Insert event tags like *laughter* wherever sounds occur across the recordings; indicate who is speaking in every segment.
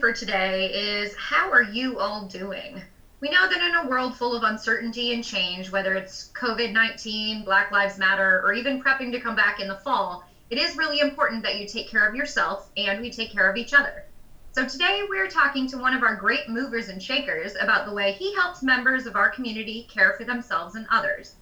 Speaker 1: for today is How are you all doing? We know that in a world full of uncertainty and change, whether it's COVID 19, Black Lives Matter, or even prepping to come back in the fall, it is really important that you take care of yourself and we take care of each other. So today we're talking to one of our great movers and shakers about the way he helps members of our community care for themselves and others,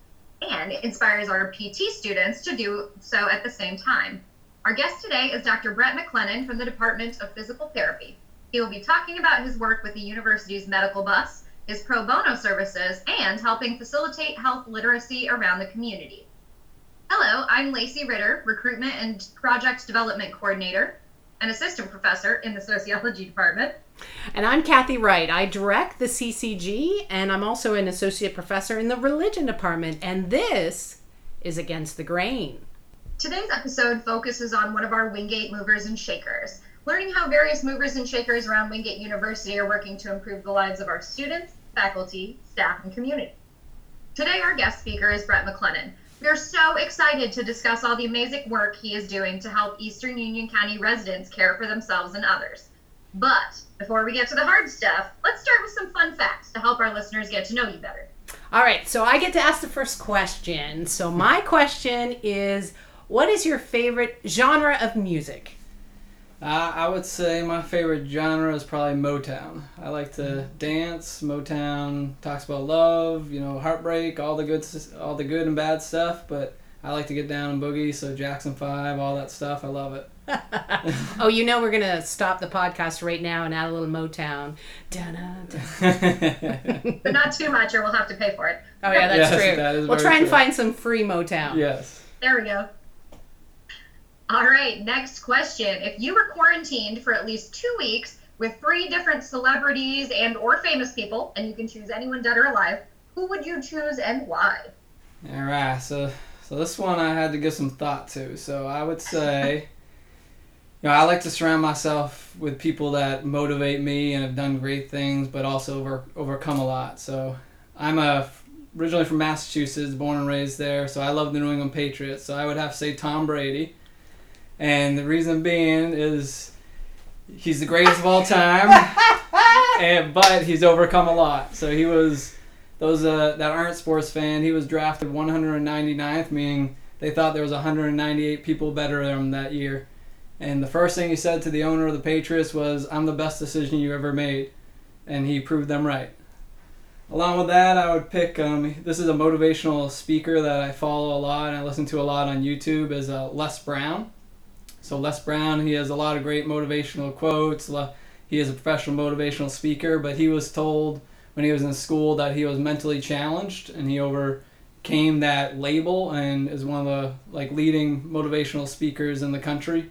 Speaker 1: and inspires our PT students to do so at the same time. Our guest today is Dr. Brett McLennan from the Department of Physical Therapy. He will be talking about his work with the university's medical bus, his pro bono services, and helping facilitate health literacy around the community. Hello, I'm Lacey Ritter, Recruitment and Project Development Coordinator, an assistant professor in the Sociology Department.
Speaker 2: And I'm Kathy Wright. I direct the CCG, and I'm also an associate professor in the Religion Department. And this is Against the Grain.
Speaker 1: Today's episode focuses on one of our Wingate movers and shakers, learning how various movers and shakers around Wingate University are working to improve the lives of our students, faculty, staff, and community. Today, our guest speaker is Brett McLennan. We are so excited to discuss all the amazing work he is doing to help Eastern Union County residents care for themselves and others. But before we get to the hard stuff, let's start with some fun facts to help our listeners get to know you better.
Speaker 2: All right, so I get to ask the first question. So, my question is what is your favorite genre of music?
Speaker 3: Uh, I would say my favorite genre is probably Motown. I like to dance. Motown talks about love, you know, heartbreak, all the good, all the good and bad stuff. But I like to get down and boogie. So Jackson Five, all that stuff, I love it. *laughs*
Speaker 2: oh, you know we're gonna stop the podcast right now and add a little Motown.
Speaker 1: but not too much, or we'll have to pay for it.
Speaker 2: Oh yeah, that's yes, true. That we'll try and find some free Motown.
Speaker 3: Yes.
Speaker 1: There we go. All right, next question. If you were quarantined for at least two weeks with three different celebrities and or famous people, and you can choose anyone dead or alive, who would you choose and why?
Speaker 3: All right, so so this one I had to give some thought to. So I would say, *laughs* you know, I like to surround myself with people that motivate me and have done great things, but also over, overcome a lot. So I'm a originally from Massachusetts, born and raised there. So I love the New England Patriots. So I would have to say Tom Brady and the reason being is he's the greatest of all time, *laughs* and but he's overcome a lot. So he was those uh, that aren't sports fan. He was drafted 199th, meaning they thought there was 198 people better than him that year. And the first thing he said to the owner of the Patriots was, "I'm the best decision you ever made," and he proved them right. Along with that, I would pick. Um, this is a motivational speaker that I follow a lot and I listen to a lot on YouTube. Is uh, Les Brown so Les Brown, he has a lot of great motivational quotes. He is a professional motivational speaker, but he was told when he was in school that he was mentally challenged, and he overcame that label and is one of the like leading motivational speakers in the country.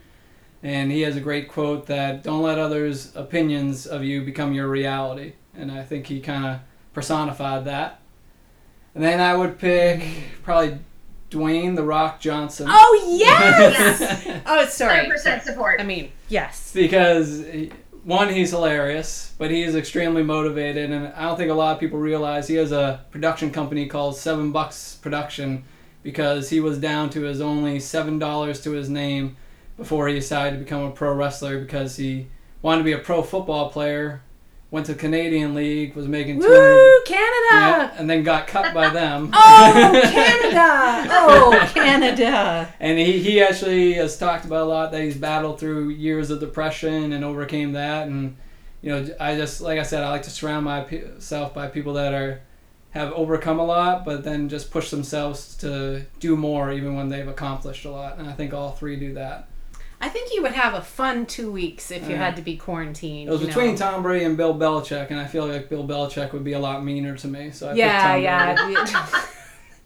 Speaker 3: And he has a great quote that don't let others' opinions of you become your reality. And I think he kind of personified that. And then I would pick probably Dwayne the Rock Johnson.
Speaker 2: Oh yes. *laughs* oh, sorry.
Speaker 1: 100% support.
Speaker 2: I mean, yes.
Speaker 3: Because one, he's hilarious, but he is extremely motivated, and I don't think a lot of people realize he has a production company called Seven Bucks Production, because he was down to his only seven dollars to his name before he decided to become a pro wrestler because he wanted to be a pro football player went to Canadian League, was making
Speaker 2: two. Canada! Yeah,
Speaker 3: and then got cut by *laughs* them.
Speaker 2: oh, *laughs* Canada! Oh, Canada!
Speaker 3: and he, he actually has talked about a lot that he's battled through years of depression and overcame that. And you know, I just like I said, I like to surround myself by people that are have overcome a lot, but then just push themselves to do more even when they've accomplished a lot. And I think all three do that.
Speaker 2: I think you would have a fun two weeks if you had to be quarantined.
Speaker 3: It was between know. Tom Brady and Bill Belichick, and I feel like Bill Belichick would be a lot meaner to me. So I
Speaker 2: yeah, yeah. *laughs*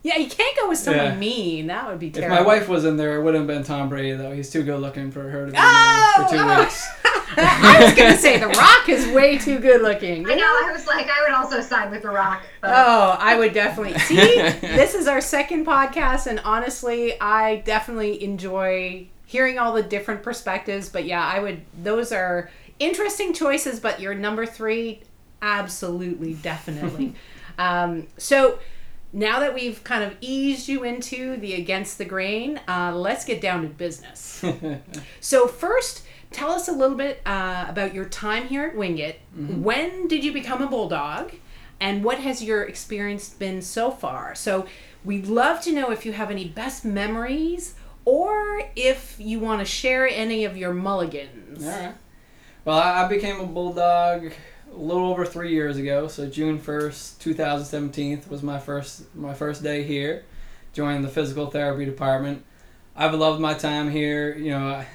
Speaker 2: yeah, you can't go with someone yeah. mean. That would be terrible.
Speaker 3: If my wife was in there, it wouldn't have been Tom Brady though. He's too good looking for her to be oh, for two oh. weeks. *laughs*
Speaker 2: I was gonna say The Rock is way too good looking.
Speaker 1: I know. I was like, I would also side with The Rock.
Speaker 2: But. Oh, I would definitely. *laughs* See, this is our second podcast, and honestly, I definitely enjoy hearing all the different perspectives. But yeah, I would. Those are interesting choices. But your number three, absolutely, definitely. *laughs* um, so now that we've kind of eased you into the against the grain, uh, let's get down to business. *laughs* so first, tell us a little bit uh, about your time here at Wingate. When did you become a bulldog? And what has your experience been so far? So, we'd love to know if you have any best memories or if you want to share any of your mulligans.
Speaker 3: All right. Well, I became a bulldog a little over three years ago. So June first, two thousand seventeen, was my first my first day here, joining the physical therapy department. I've loved my time here. You know, I,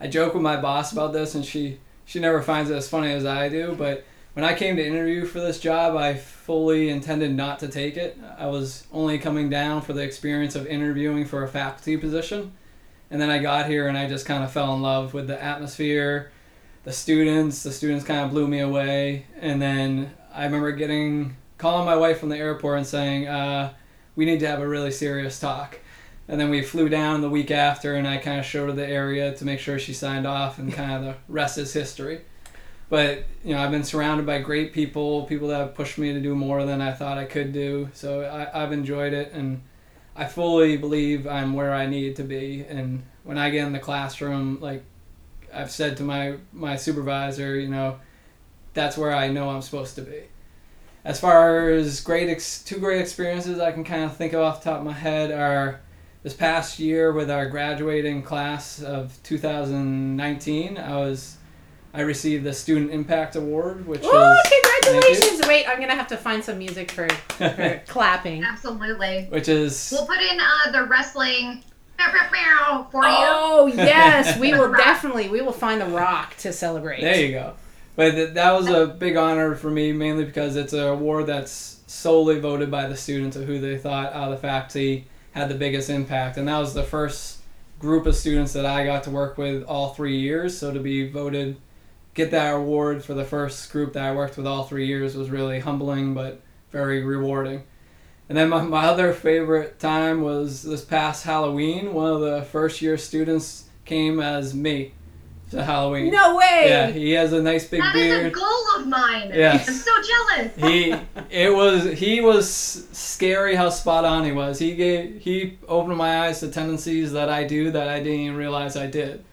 Speaker 3: I joke with my boss about this, and she she never finds it as funny as I do. But when I came to interview for this job, I fully intended not to take it. I was only coming down for the experience of interviewing for a faculty position. And then I got here and I just kind of fell in love with the atmosphere, the students. The students kind of blew me away. And then I remember getting calling my wife from the airport and saying, uh, "We need to have a really serious talk." And then we flew down the week after, and I kind of showed her the area to make sure she signed off, and kind of the rest is history. But you know, I've been surrounded by great people, people that have pushed me to do more than I thought I could do. So I, I've enjoyed it, and I fully believe I'm where I need to be. And when I get in the classroom, like I've said to my my supervisor, you know, that's where I know I'm supposed to be. As far as great ex- two great experiences I can kind of think of off the top of my head are this past year with our graduating class of 2019. I was I received the Student Impact Award, which
Speaker 2: Oh,
Speaker 3: is
Speaker 2: congratulations! Wait, I'm gonna have to find some music for, for *laughs* clapping.
Speaker 1: Absolutely.
Speaker 3: which is
Speaker 1: We'll put in uh, the wrestling meow, meow, meow for you.
Speaker 2: Oh yes, we *laughs* will definitely we will find the rock to celebrate.
Speaker 3: There you go. But th- that was a big honor for me, mainly because it's an award that's solely voted by the students of who they thought out of the faculty had the biggest impact. And that was the first group of students that I got to work with all three years. So to be voted, get that award for the first group that I worked with all three years was really humbling, but very rewarding. And then my, my other favorite time was this past Halloween. One of the first year students came as me to Halloween.
Speaker 2: No way.
Speaker 3: Yeah, he has a nice big beard.
Speaker 1: That is a goal of mine.
Speaker 3: Yes. *laughs*
Speaker 1: I'm so jealous.
Speaker 3: He it was he was scary how spot on he was. He gave he opened my eyes to tendencies that I do that I didn't even realize I did.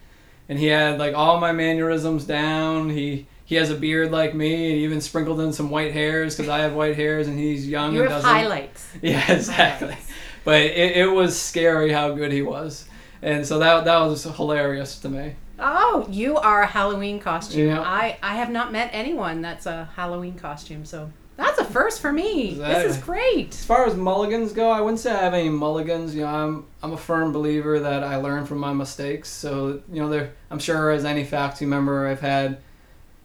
Speaker 3: And he had like all my mannerisms down. He he has a beard like me, and even sprinkled in some white hairs because I have white hairs, and he's young
Speaker 2: You
Speaker 3: and
Speaker 2: have
Speaker 3: doesn't.
Speaker 2: highlights. *laughs*
Speaker 3: Yeah, exactly. But it, it was scary how good he was, and so that that was hilarious to me.
Speaker 2: Oh, you are a Halloween costume.
Speaker 3: Yeah.
Speaker 2: I I have not met anyone that's a Halloween costume, so that's a first for me. This is great.
Speaker 3: As far as mulligans go, I wouldn't say I have any mulligans. You know, I'm I'm a firm believer that I learn from my mistakes. So you know, there I'm sure as any faculty member, I've had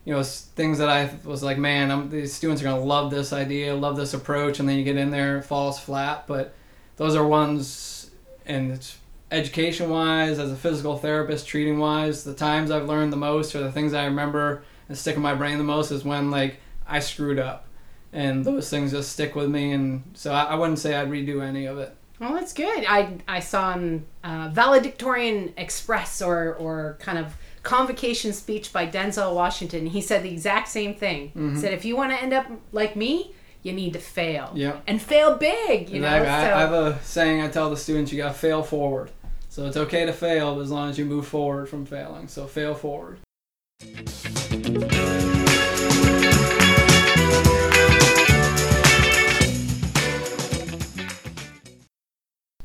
Speaker 3: you know things that I was like, man, I'm, these students are gonna love this idea, love this approach, and then you get in there, it falls flat. But those are ones, and it's education wise, as a physical therapist, treating wise, the times I've learned the most, or the things I remember and stick in my brain the most, is when like I screwed up and those things just stick with me and so I, I wouldn't say I'd redo any of it.
Speaker 2: Well, that's good. I I saw on uh, Valedictorian Express or or kind of convocation speech by Denzel Washington. He said the exact same thing.
Speaker 3: Mm-hmm.
Speaker 2: He said if you want to end up like me, you need to fail.
Speaker 3: Yeah.
Speaker 2: And fail big. You know.
Speaker 3: I,
Speaker 2: so-
Speaker 3: I have a saying I tell the students you gotta fail forward. So it's okay to fail as long as you move forward from failing. So fail forward.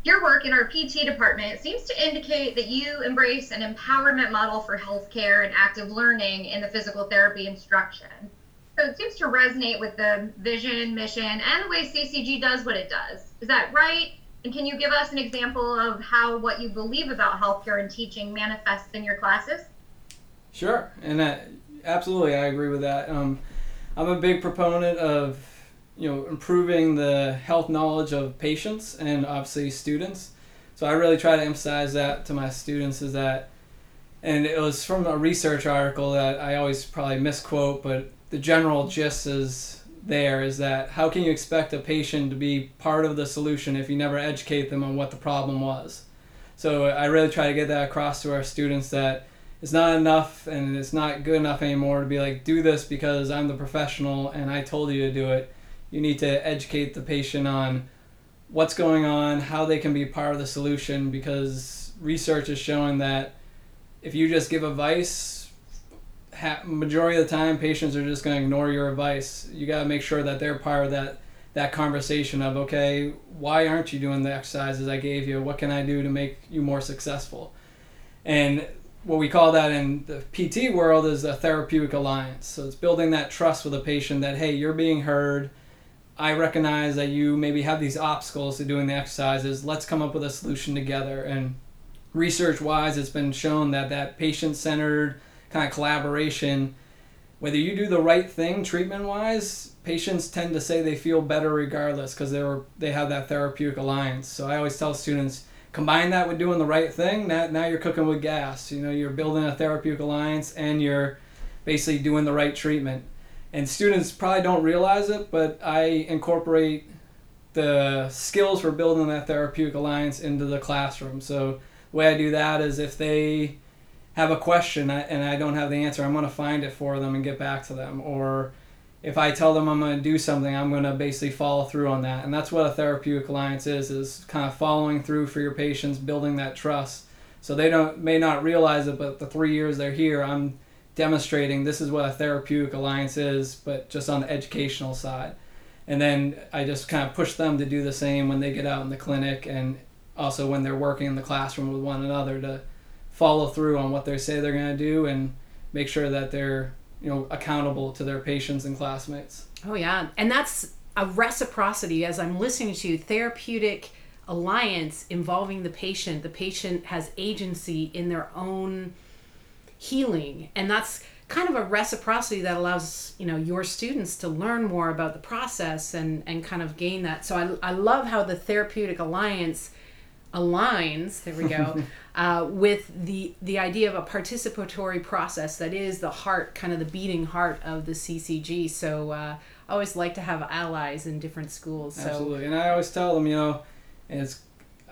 Speaker 1: Your work in our PT department seems to indicate that you embrace an empowerment model for healthcare and active learning in the physical therapy instruction. So it seems to resonate with the vision, mission, and the way CCG does what it does. Is that right? And can you give us an example of how what you believe about healthcare and teaching manifests in your classes?
Speaker 3: Sure, and that, absolutely, I agree with that. Um, I'm a big proponent of you know improving the health knowledge of patients and obviously students. So I really try to emphasize that to my students is that, and it was from a research article that I always probably misquote, but the general gist is there is that how can you expect a patient to be part of the solution if you never educate them on what the problem was? So I really try to get that across to our students that it's not enough and it's not good enough anymore to be like do this because I'm the professional and I told you to do it. You need to educate the patient on what's going on, how they can be part of the solution because research is showing that if you just give advice, ha- majority of the time patients are just going to ignore your advice. You got to make sure that they're part of that that conversation of okay, why aren't you doing the exercises I gave you? What can I do to make you more successful? And what we call that in the PT world is a therapeutic alliance. So it's building that trust with a patient that hey, you're being heard. I recognize that you maybe have these obstacles to doing the exercises. Let's come up with a solution together. And research wise, it's been shown that that patient centered kind of collaboration, whether you do the right thing treatment wise, patients tend to say they feel better regardless because they were they have that therapeutic alliance. So I always tell students combine that with doing the right thing. Now now you're cooking with gas. You know you're building a therapeutic alliance and you're basically doing the right treatment and students probably don't realize it, but I incorporate the skills for building that therapeutic alliance into the classroom. So the way I do that is if they have a question and I don't have the answer, I'm going to find it for them and get back to them. Or if I tell them I'm going to do something, I'm going to basically follow through on that. And that's what a therapeutic alliance is: is kind of following through for your patients, building that trust. So they don't may not realize it, but the three years they're here, I'm demonstrating this is what a therapeutic alliance is, but just on the educational side. And then I just kind of push them to do the same when they get out in the clinic and also when they're working in the classroom with one another to follow through on what they say they're going to do and make sure that they're you know accountable to their patients and classmates.
Speaker 2: Oh yeah, and that's a reciprocity as I'm listening to therapeutic alliance involving the patient. The patient has agency in their own healing. And that's kind of a reciprocity that allows you know your students to learn more about the process and and kind of gain that. So i, I love how the therapeutic alliance aligns there we go *laughs* uh, with the the idea of a participatory process that is the heart kind of the beating heart of the ccg so uh, i always like to have allies in different schools so.
Speaker 3: absolutely. And i always tell them you know and it's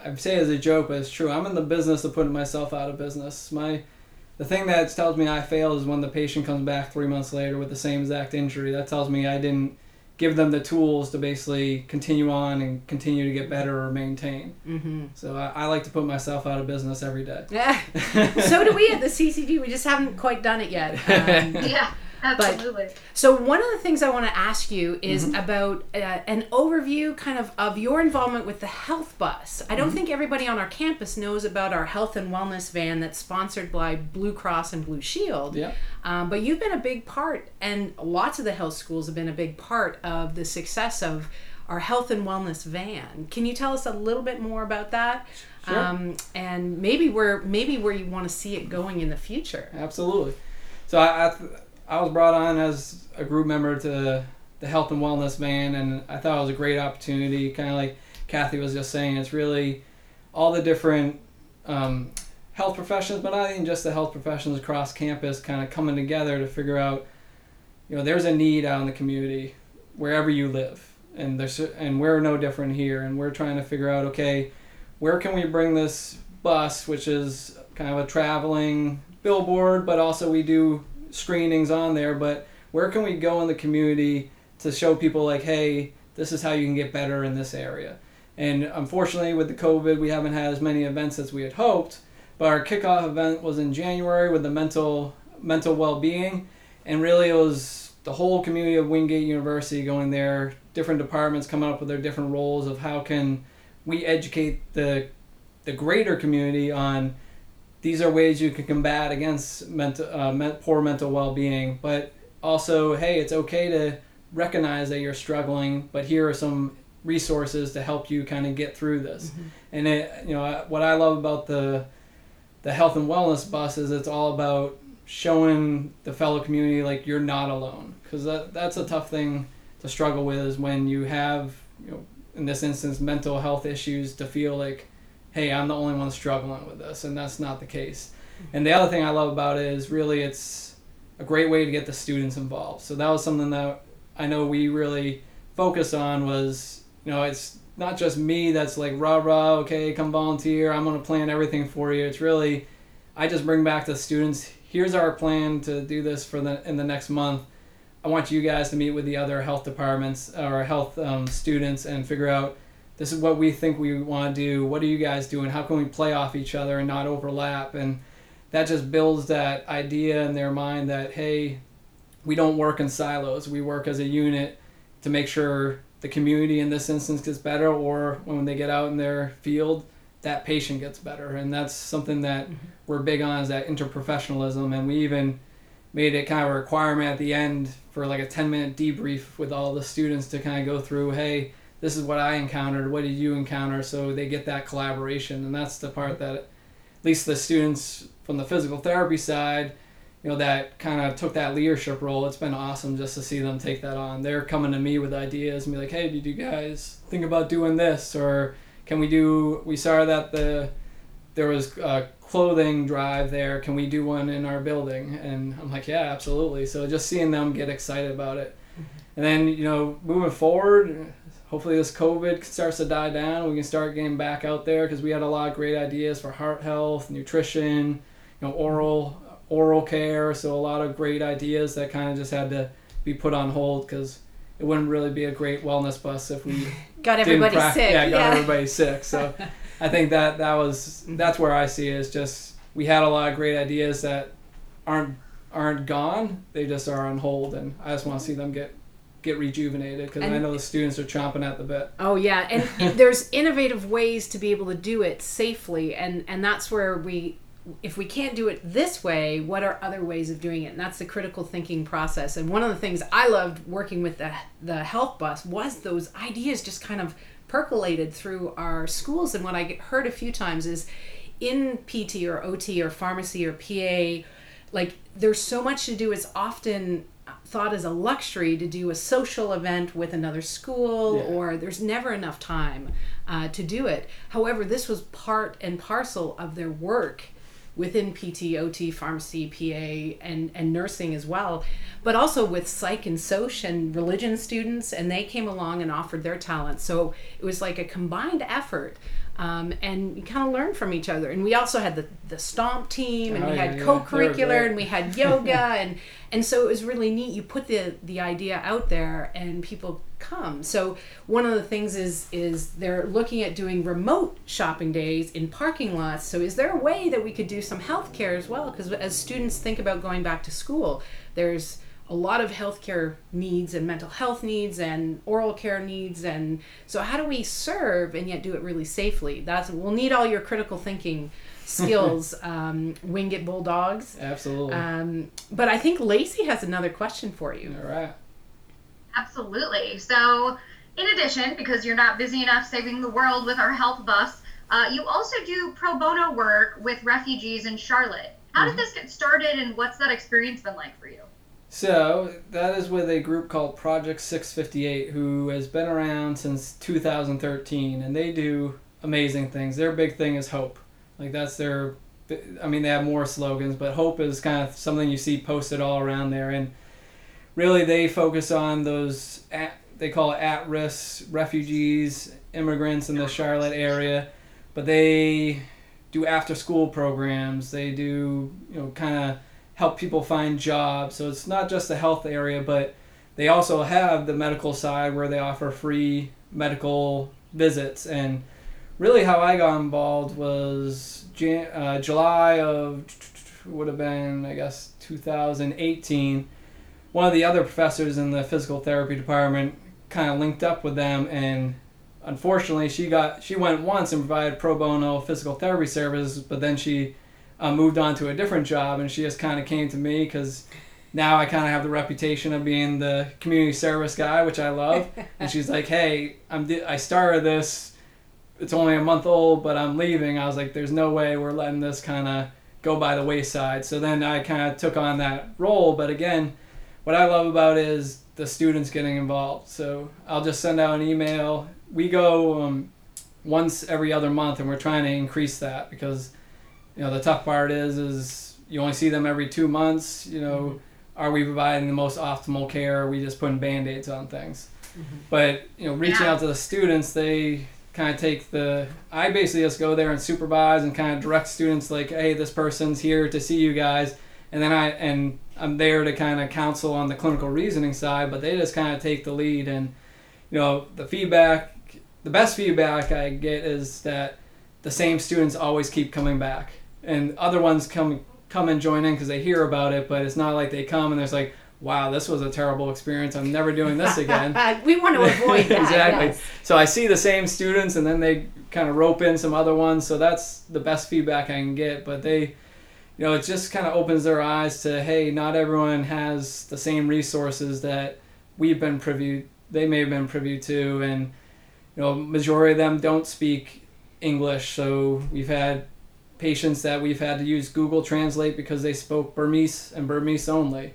Speaker 3: i say it as a joke but it's true. I'm in the business of putting myself out of business. My the thing that tells me I failed is when the patient comes back three months later with the same exact injury. That tells me I didn't give them the tools to basically continue on and continue to get better or maintain. Mm-hmm. So I, I, like to put myself out of business every day.
Speaker 2: Yeah. *laughs* so do we at the CCG. We just haven't quite done it yet. *laughs*
Speaker 1: Um, yeah. Absolutely.
Speaker 2: But, so one of the things I want to ask you is mm-hmm. about uh, an overview kind of of your involvement with the health bus. I don't mm-hmm. think everybody on our campus knows about our health and wellness van that's sponsored by Blue Cross and Blue Shield.
Speaker 3: Yeah.
Speaker 2: Um, but you've been a big part, and lots of the health schools have been a big part of the success of our health and wellness van. Can you tell us a little bit more about that?
Speaker 3: Sure. Um,
Speaker 2: and maybe where maybe where you want to see it going in the future.
Speaker 3: Absolutely. So I, I I was brought on as a group member to the health and wellness van, and I thought it was a great opportunity. Kind of like Kathy was just saying, it's really all the different um, health professions, but not even just the health professions across campus, kind of coming together to figure out, you know, there's a need out in the community wherever you live, and there's and we're no different here, and we're trying to figure out, okay, where can we bring this bus, which is kind of a traveling billboard, but also we do screenings on there, but where can we go in the community to show people like, hey, this is how you can get better in this area? And unfortunately, with the COVID, we haven't had as many events as we had hoped. But our kickoff event was in January with the mental mental well-being, and really it was the whole community of Wingate University going there, different departments coming up with their different roles of how can we educate the the greater community on these are ways you can combat against mental, uh, poor mental well-being but also hey it's okay to recognize that you're struggling but here are some resources to help you kind of get through this mm-hmm. and it you know what i love about the the health and wellness bus is it's all about showing the fellow community like you're not alone because that, that's a tough thing to struggle with is when you have you know in this instance mental health issues to feel like hey, I'm the only one struggling with this, and that's not the case. And the other thing I love about it is really it's a great way to get the students involved. So that was something that I know we really focus on was, you know, it's not just me that's like rah rah, okay, come volunteer, I'm gonna plan everything for you. It's really I just bring back the students, here's our plan to do this for the in the next month. I want you guys to meet with the other health departments or health um, students and figure out this is what we think we want to do. What are you guys doing? How can we play off each other and not overlap? And that just builds that idea in their mind that hey we don't work in silos we work as a unit to make sure the community in this instance gets better or when they get out in their field that patient gets better and that's something that mm-hmm. we're big on is that interprofessionalism and we even made it kind of a requirement at the end for like a 10 minute debrief with all the students to kind of go through hey this is what i encountered what did you encounter? So they get that collaboration and that's the part that at least the students from the physical therapy side you know that kind of took that leadership role it's been awesome just to see them take that on. They're coming to me with ideas and be like hey did you guys think about doing this? Or can we do we saw that the there was a clothing drive there can we do one in our building? And i'm like yeah absolutely. So just seeing them get excited about it. Mm-hmm. and then you know moving forward hopefully this covid starts to die down we can start getting back out there because we had a lot of great ideas for heart health nutrition you know oral oral care so a lot of great ideas that kind of just had to be put on hold because it wouldn't really be a great wellness bus if we *laughs*
Speaker 2: got everybody sick.
Speaker 3: Yeah, got yeah. everybody sick. So I think that that was that's where I see it is just we had a lot of great ideas that aren't aren't gone. They just are on hold, and I just want to see them get get rejuvenated because I know the students are chomping at the bit.
Speaker 2: Oh yeah, and *laughs* there's innovative ways to be able to do it safely, and and that's where we if we can't do it this way, what are other ways of doing it? And that's the critical thinking process. And one of the things I loved working with the, the health bus was those ideas just kind of percolated through our schools. And what I heard a few times is in PT or OT or pharmacy or PA, like there's so much to do. It's often thought as a luxury to do a social event with another school, yeah. or there's never enough time uh, to do it. However, this was part and parcel of their work within PT, OT, pharmacy, PA, and, and nursing as well, but also with psych and soc and religion students, and they came along and offered their talent. So it was like a combined effort. Um, and you kind of learn from each other. And we also had the, the stomp team, and oh, we had yeah, co-curricular, and we had *laughs* yoga, and and so it was really neat. You put the the idea out there, and people come. So one of the things is is they're looking at doing remote shopping days in parking lots. So is there a way that we could do some healthcare as well? Because as students think about going back to school, there's a lot of healthcare needs and mental health needs and oral care needs and so how do we serve and yet do it really safely that's we'll need all your critical thinking *laughs* skills um, Wingate bulldogs
Speaker 3: absolutely
Speaker 2: um, but i think lacey has another question for you
Speaker 3: all right
Speaker 1: Absolutely. So, in addition, because you're not busy enough saving the world with our health bus, uh, you also do pro bono work with refugees in Charlotte. How mm-hmm. did this get started, and what's that experience been like for you?
Speaker 3: So, that is with a group called Project 658, who has been around since 2013, and they do amazing things. Their big thing is hope. Like, that's their, I mean, they have more slogans, but hope is kind of something you see posted all around there. And really they focus on those at, they call it at-risk refugees immigrants in the charlotte area but they do after-school programs they do you know kind of help people find jobs. So it's not just the health area but they also have the medical side where they offer free medical visits. And really how i got involved was Jan- uh, july of would have been i guess 2018 one of the other professors in the physical therapy department kind of linked up with them and unfortunately she got she went once and provided pro bono physical therapy services but then she uh, moved on to a different job and she just kind of came to me because now i kind of have the reputation of being the community service guy which i love *laughs* and she's like hey i'm i started this it's only a month old but i'm leaving i was like there's no way we're letting this kind of go by the wayside so then i kind of took on that role but again what I love about it is the students getting involved. So I'll just send out an email. We go um, once every other month, and we're trying to increase that because you know the tough part is is you only see them every two months. You know, mm-hmm. are we providing the most optimal care? Are we just putting band aids on things? Mm-hmm. But you know, reaching yeah. out to the students, they kind of take the. I basically just go there and supervise and kind of direct students like, hey, this person's here to see you guys and then I and I'm there to kind of counsel on the clinical reasoning side, but they just kind of take the lead. And you know, the feedback, the best feedback I get is that the same students always keep coming back, and other ones come come and join in because they hear about it, but it's not like they come and there's like, wow, this was a terrible experience. I'm never doing this again. *laughs*
Speaker 2: we want to *laughs* avoid that.
Speaker 3: exactly.
Speaker 2: yes.
Speaker 3: So I see the same students and then they kind of rope in some other ones. So that's the best feedback I can get. But they, you know, it just kind of opens their eyes to, hey, not everyone has the same resources that we've been privy, they may have been privy to. And, you know, majority of them don't speak English. So we've had patients that we've had to use Google Translate because they spoke Burmese and Burmese only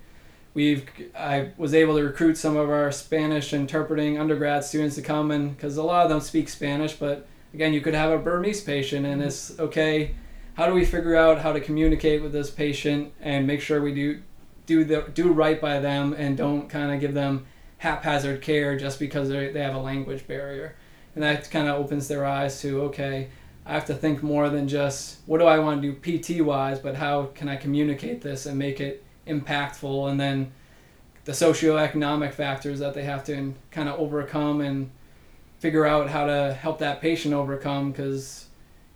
Speaker 3: we've I was able to recruit some of our Spanish interpreting undergrad students to come and because a lot of them speak Spanish, but again, you could have a Burmese patient and it's okay. How do we figure out how to communicate with this patient and make sure we do do the do right by them and don't kind of give them haphazard care just because they they have a language barrier, and that kind of opens their eyes to okay. I have to think more than just what do I want to do PT wise, but how can I communicate this and make it impactful and then the socioeconomic factors that they have to kind of overcome and figure out how to help that patient overcome because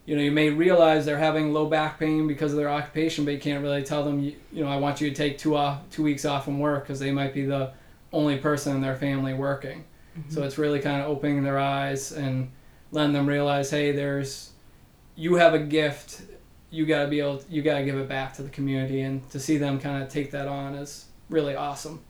Speaker 3: you know you may realize they're having low back pain because of their occupation but you can't really tell them you, you know i want you to take two off two weeks off from work because they might be the only person in their family working mm-hmm. so it's really kind of opening their eyes and letting them realize hey there's you have a gift you got to be able you got to give it back to the community and to see them kind of take that on is really awesome.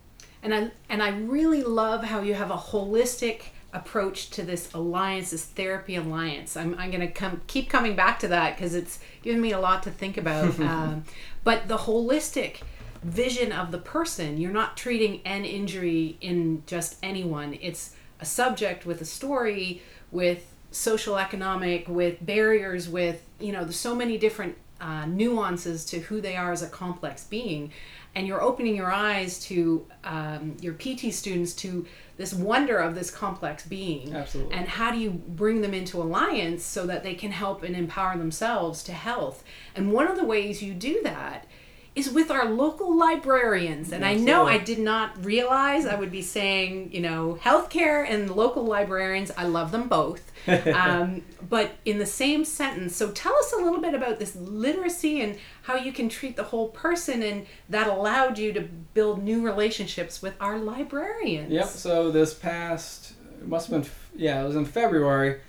Speaker 2: And i and i really love how you have a holistic approach to this alliance this therapy alliance. I'm, I'm going to come keep coming back to that because it's given me a lot to think about *laughs* um, but the holistic vision of the person you're not treating an injury in just anyone. It's a subject with a story with social economic with barriers with you know so many different uh, nuances to who they are as a complex being. And you're opening your eyes to um, your pt students to this wonder of this complex being.
Speaker 3: Absolutely.
Speaker 2: and how do you bring them into alliance so that they can help and empower themselves to health? And one of the ways you do that is with our local librarians. And Absolutely. I know I did not realize I would be saying, you know, healthcare and local librarians, I love them both. *laughs* um, but in the same sentence. So tell us a little bit about this literacy and how you can treat the whole person, and that allowed you to build new relationships with our librarians.
Speaker 3: Yep. So this past, it must have been, yeah, it was in February.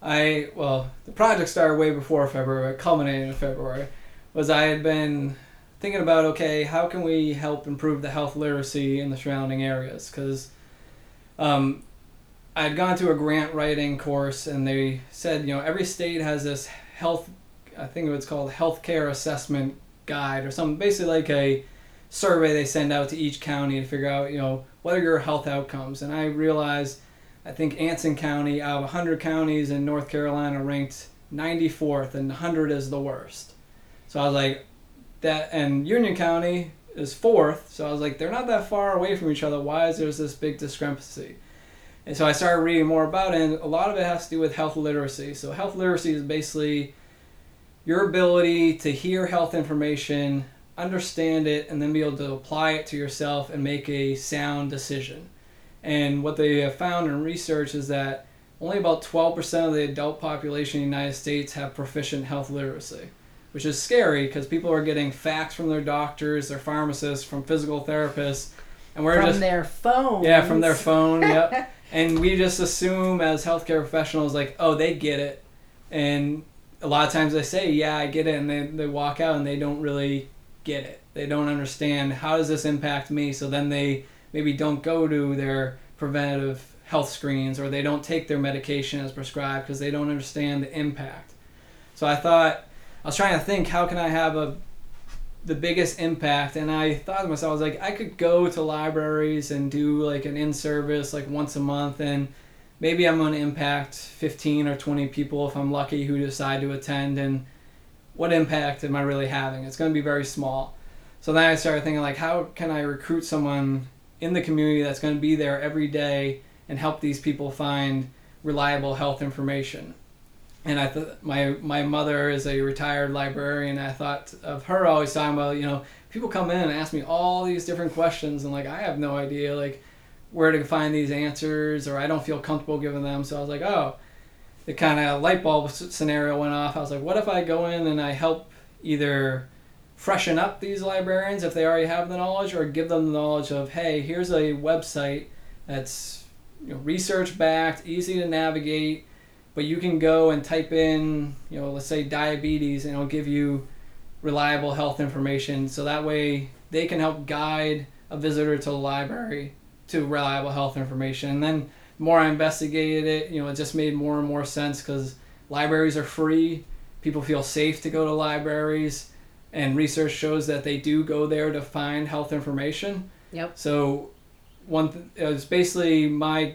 Speaker 3: I, well, the project started way before February, culminated in February. Was I had been thinking about okay, how can we help improve the health literacy in the surrounding areas? Because um, I had gone to a grant writing course, and they said you know every state has this health, I think it's called healthcare assessment guide or something, basically like a survey they send out to each county to figure out you know what are your health outcomes. And I realized I think Anson County out of 100 counties in North Carolina ranked 94th, and 100 is the worst. So I was like, that and Union County is fourth. So I was like, they're not that far away from each other. Why is there this big discrepancy? And so I started reading more about it, and a lot of it has to do with health literacy. So health literacy is basically your ability to hear health information, understand it, and then be able to apply it to yourself and make a sound decision. And what they have found in research is that only about 12% of the adult population in the United States have proficient health literacy which is scary because people are getting facts from their doctors, their pharmacists, from physical therapists,
Speaker 2: and we're from just their phone.
Speaker 3: Yeah, from their phone. *laughs* yep. And we just assume as healthcare professionals, like, oh, they get it, and a lot of times they say, yeah, I get it, and they they walk out and they don't really get it. They don't understand how does this impact me. So then they maybe don't go to their preventative health screens or they don't take their medication as prescribed because they don't understand the impact. So I thought I was trying to think how can I have a the biggest impact? And I thought to myself I was like I could go to libraries and do like an in service like once a month and maybe I'm going to impact 15 or 20 people if I'm lucky who decide to attend and what impact am I really having? It's going to be very small. So then I started thinking like how can I recruit someone in the community that's going to be there every day and help these people find reliable health information and I thought my my mother is a retired librarian. I thought of her always talking about you know people come in and ask me all these different questions and like I have no idea like where to find these answers or I don't feel comfortable giving them. So I was like oh, the kind of light bulb scenario went off. I was like what if I go in and I help either freshen up these librarians if they already have the knowledge, or give them the knowledge of, hey, here's a website that's you know, research backed, easy to navigate, but you can go and type in, you know, let's say diabetes, and it'll give you reliable health information. So that way they can help guide a visitor to the library to reliable health information. And then the more I investigated it, you know, it just made more and more sense because libraries are free. People feel safe to go to libraries, and research shows that they do go there to find health information.
Speaker 2: Yep.
Speaker 3: So, one th- it was basically my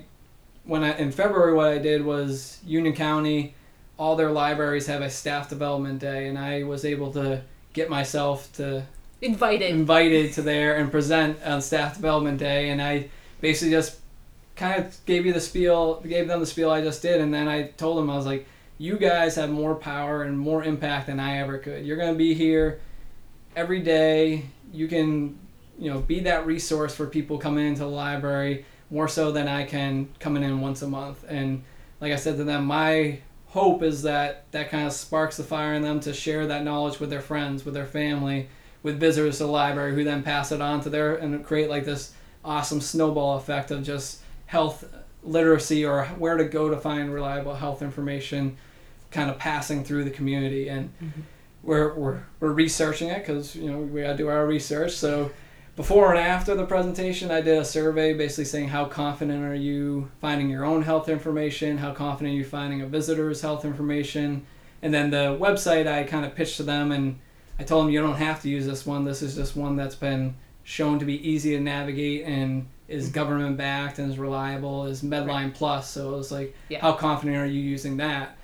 Speaker 3: when I in February what I did was Union County, all their libraries have a staff development day, and I was able to get myself to
Speaker 2: Invited.
Speaker 3: invited to there and present on staff development day and i basically just kind of gave you the spiel gave them the spiel i just did and then i told them i was like you guys have more power and more impact than i ever could. You're going to be here every day. You can you know be that resource for people coming into the library more so than i can coming in once a month. And like i said to them my hope is that that kind of sparks the fire in them to share that knowledge with their friends with their family with visitors to the library who then pass it on to their and create like this awesome snowball effect of just health literacy or where to go to find reliable health information kind of passing through the community. And mm-hmm. we're, we're, we're researching it because you know we got to do our research. So before and after the presentation i did a survey basically saying how confident are you finding your own health information how confident are you finding a visitor's health information and then the website i kind of pitched to them and I told them you don't have to use this one. This is just one that's been shown to be easy to navigate and is mm-hmm. government backed and is reliable. Is Medline Plus. So it was like,
Speaker 2: Yeah.
Speaker 3: how confident are you using that?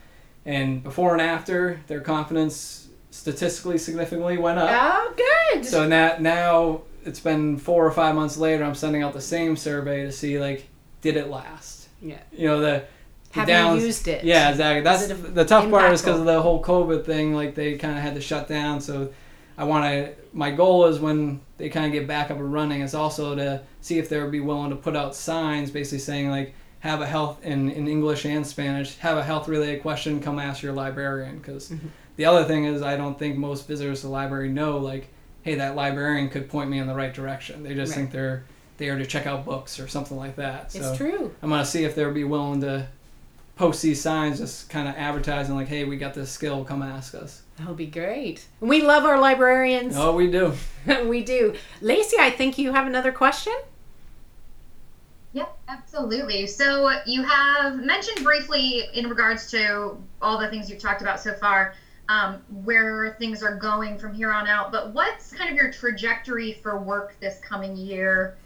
Speaker 3: And before and after, their confidence statistically significantly went up.
Speaker 2: Oh, good.
Speaker 3: So now, now it's been four or five months later. I'm sending out the same survey to see like, did it last?
Speaker 2: Yeah.
Speaker 3: You know the. the
Speaker 2: Have
Speaker 3: downs-
Speaker 2: you used it?
Speaker 3: yeah, exactly. That's the tough part is because of the whole COVID thing. Like they kind of had to shut down. So I want to. My goal is when they kind of get back up and running, is also to see if they would be willing to put out signs, basically saying like, have a health in in English and Spanish. Have a health related question. Come ask your librarian. Because
Speaker 2: Mm-hmm.
Speaker 3: the other thing is, I don't think most visitors to the library know like, hey, that librarian could point me in the right direction. They just
Speaker 2: Right.
Speaker 3: think they're there to check out books or something like that. So
Speaker 2: it's true.
Speaker 3: I'm gonna see if they'll be willing to post these signs, just kind of advertising like, "Hey, we got this skill. Come ask us."
Speaker 2: That would be great. We love our librarians.
Speaker 3: Oh, we do. *laughs*
Speaker 2: we do. Lacey, I think you have another question.
Speaker 1: Yep, absolutely. So you have mentioned briefly in regards to all the things you've talked about so far, um, where things are going from here on out. But what's kind of your trajectory for work this coming year?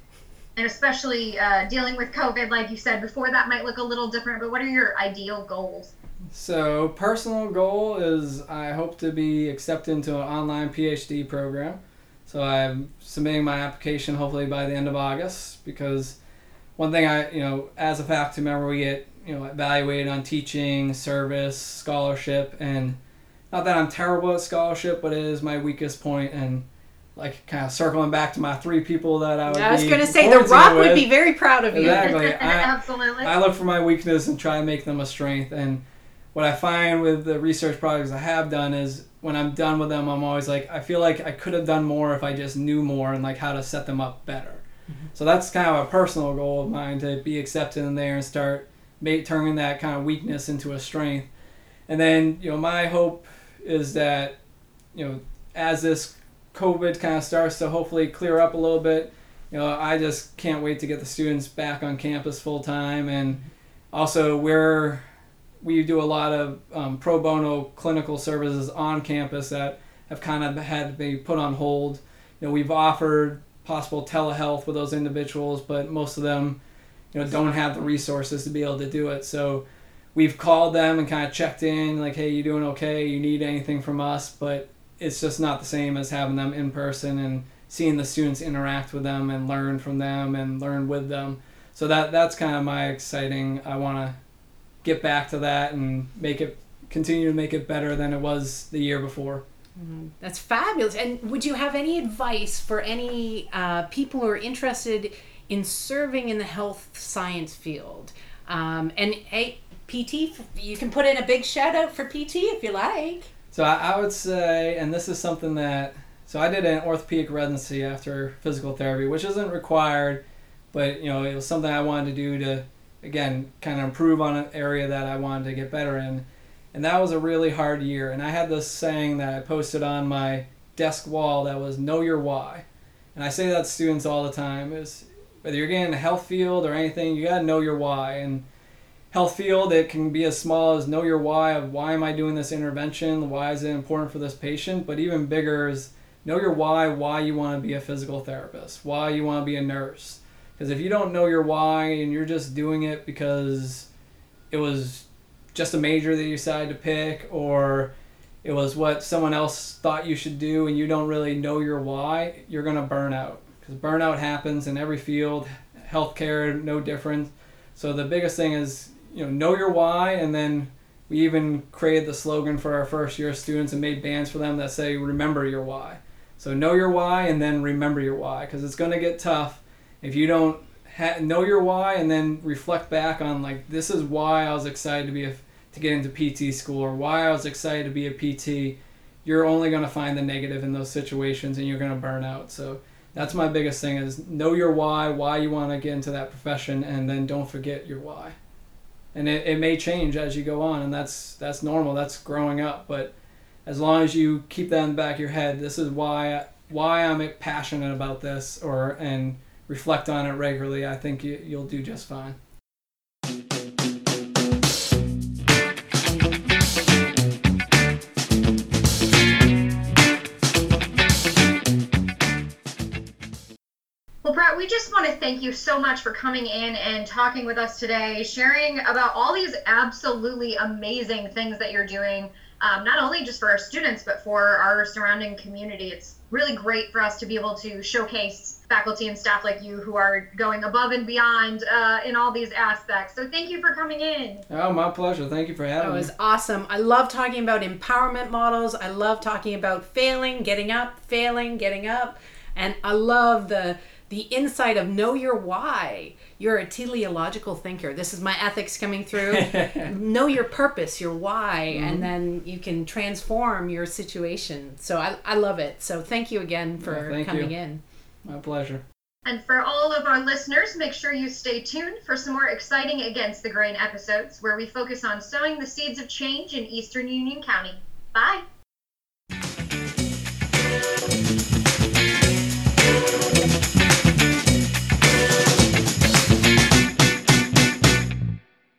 Speaker 1: And especially uh, dealing with COVID, like you said before, that might look a little different. But what are your ideal goals?
Speaker 3: So, personal goal is I hope to be accepted into an online PhD program. So I'm submitting my application hopefully by the end of August because one thing I, you know, as a faculty member, we get, you know, evaluated on teaching, service, scholarship, and not that I'm terrible at scholarship, but it is my weakest point and like kind of circling back to my three people that I would
Speaker 2: I was
Speaker 3: be
Speaker 2: going to say, The
Speaker 3: quarantined
Speaker 2: Rock would be very proud of you.
Speaker 3: Exactly. *laughs* I-
Speaker 1: absolutely.
Speaker 3: I look for my weakness and try to make them a strength. And what I find with the research projects I have done is when I'm done with them, I'm always like, I feel like I could have done more if I just knew more and like how to set them up better. Mm-hmm. So that's kind of a personal goal of mine to be accepted in there and start make, turning that kind of weakness into a strength. And then, you know, my hope is that, you know, as this COVID kind of starts to hopefully clear up a little bit, you know, I just can't wait to get the students back on campus full time. And also, we're we do a lot of um, pro bono clinical services on campus that have kind of had to be put on hold. You know, we've offered possible telehealth with those individuals, but most of them, you know, don't have the resources to be able to do it. So we've called them and kind of checked in, like, hey, you doing okay? You need anything from us? But it's just not the same as having them in person and seeing the students interact with them and learn from them and learn with them. So that that's kind of my exciting. I want to get back to that and make it continue to make it better than it was the year before.
Speaker 2: That's fabulous. And would you have any advice for any uh, people who are interested in serving in the health science field? Um, and a PT, you can put in a big shout out for PT if you like.
Speaker 3: So I, I would say, and this is something that So I did an orthopedic residency after physical therapy, which isn't required, but you know it was something I wanted to do to again kind of improve on an area that I wanted to get better in. And that was a really hard year. And I had this saying that I posted on my desk wall that was know your why. And I say that to students all the time is whether you're getting in a health field or anything, you got to know your why. And health field, it can be as small as know your why of why am I doing this intervention? Why is it important for this patient? But even bigger is know your why, why you want to be a physical therapist, why you want to be a nurse. Because if you don't know your why and you're just doing it because it was just a major that you decided to pick or it was what someone else thought you should do and you don't really know your why, you're going to burn out. Because burnout happens in every field, healthcare, no different. So the biggest thing is, you know, know your why and then we even created the slogan for our first year students and made bands for them that say remember your why so know your why and then remember your why because it's going to get tough if you don't ha- know your why and then reflect back on like this is why I was excited to be a, to get into PT school or why I was excited to be a PT. You're only going to find the negative in those situations and you're going to burn out. So that's my biggest thing is know your why, why you want to get into that profession, and then don't forget your why. And it, it may change as you go on, and that's that's normal. That's growing up, but as long as you keep that in the back of your head, this is why why I'm passionate about this, or and reflect on it regularly. I think you, you'll do just fine.
Speaker 1: Brett, we just want to thank you so much for coming in and talking with us today, sharing about all these absolutely amazing things that you're doing um, not only just for our students, but for our surrounding community. It's really great for us to be able to showcase faculty and staff like you who are going above and beyond uh, in all these aspects. So thank you for coming in.
Speaker 3: Oh, my pleasure. Thank you for having
Speaker 2: me.
Speaker 3: That
Speaker 2: was awesome. I love talking about empowerment models. I love talking about failing, getting up, failing, getting up. And I love the the insight of know your why. You're a teleological thinker. This is my ethics coming through. *laughs* know your purpose, your why, mm-hmm. and then you can transform your situation. So I, I love it. So thank you again for
Speaker 3: yeah,
Speaker 2: coming
Speaker 3: you.
Speaker 2: in.
Speaker 3: My pleasure.
Speaker 1: And for all of our listeners, make sure you stay tuned for some more exciting Against the Grain episodes where we focus on sowing the seeds of change in Eastern Union County. Bye.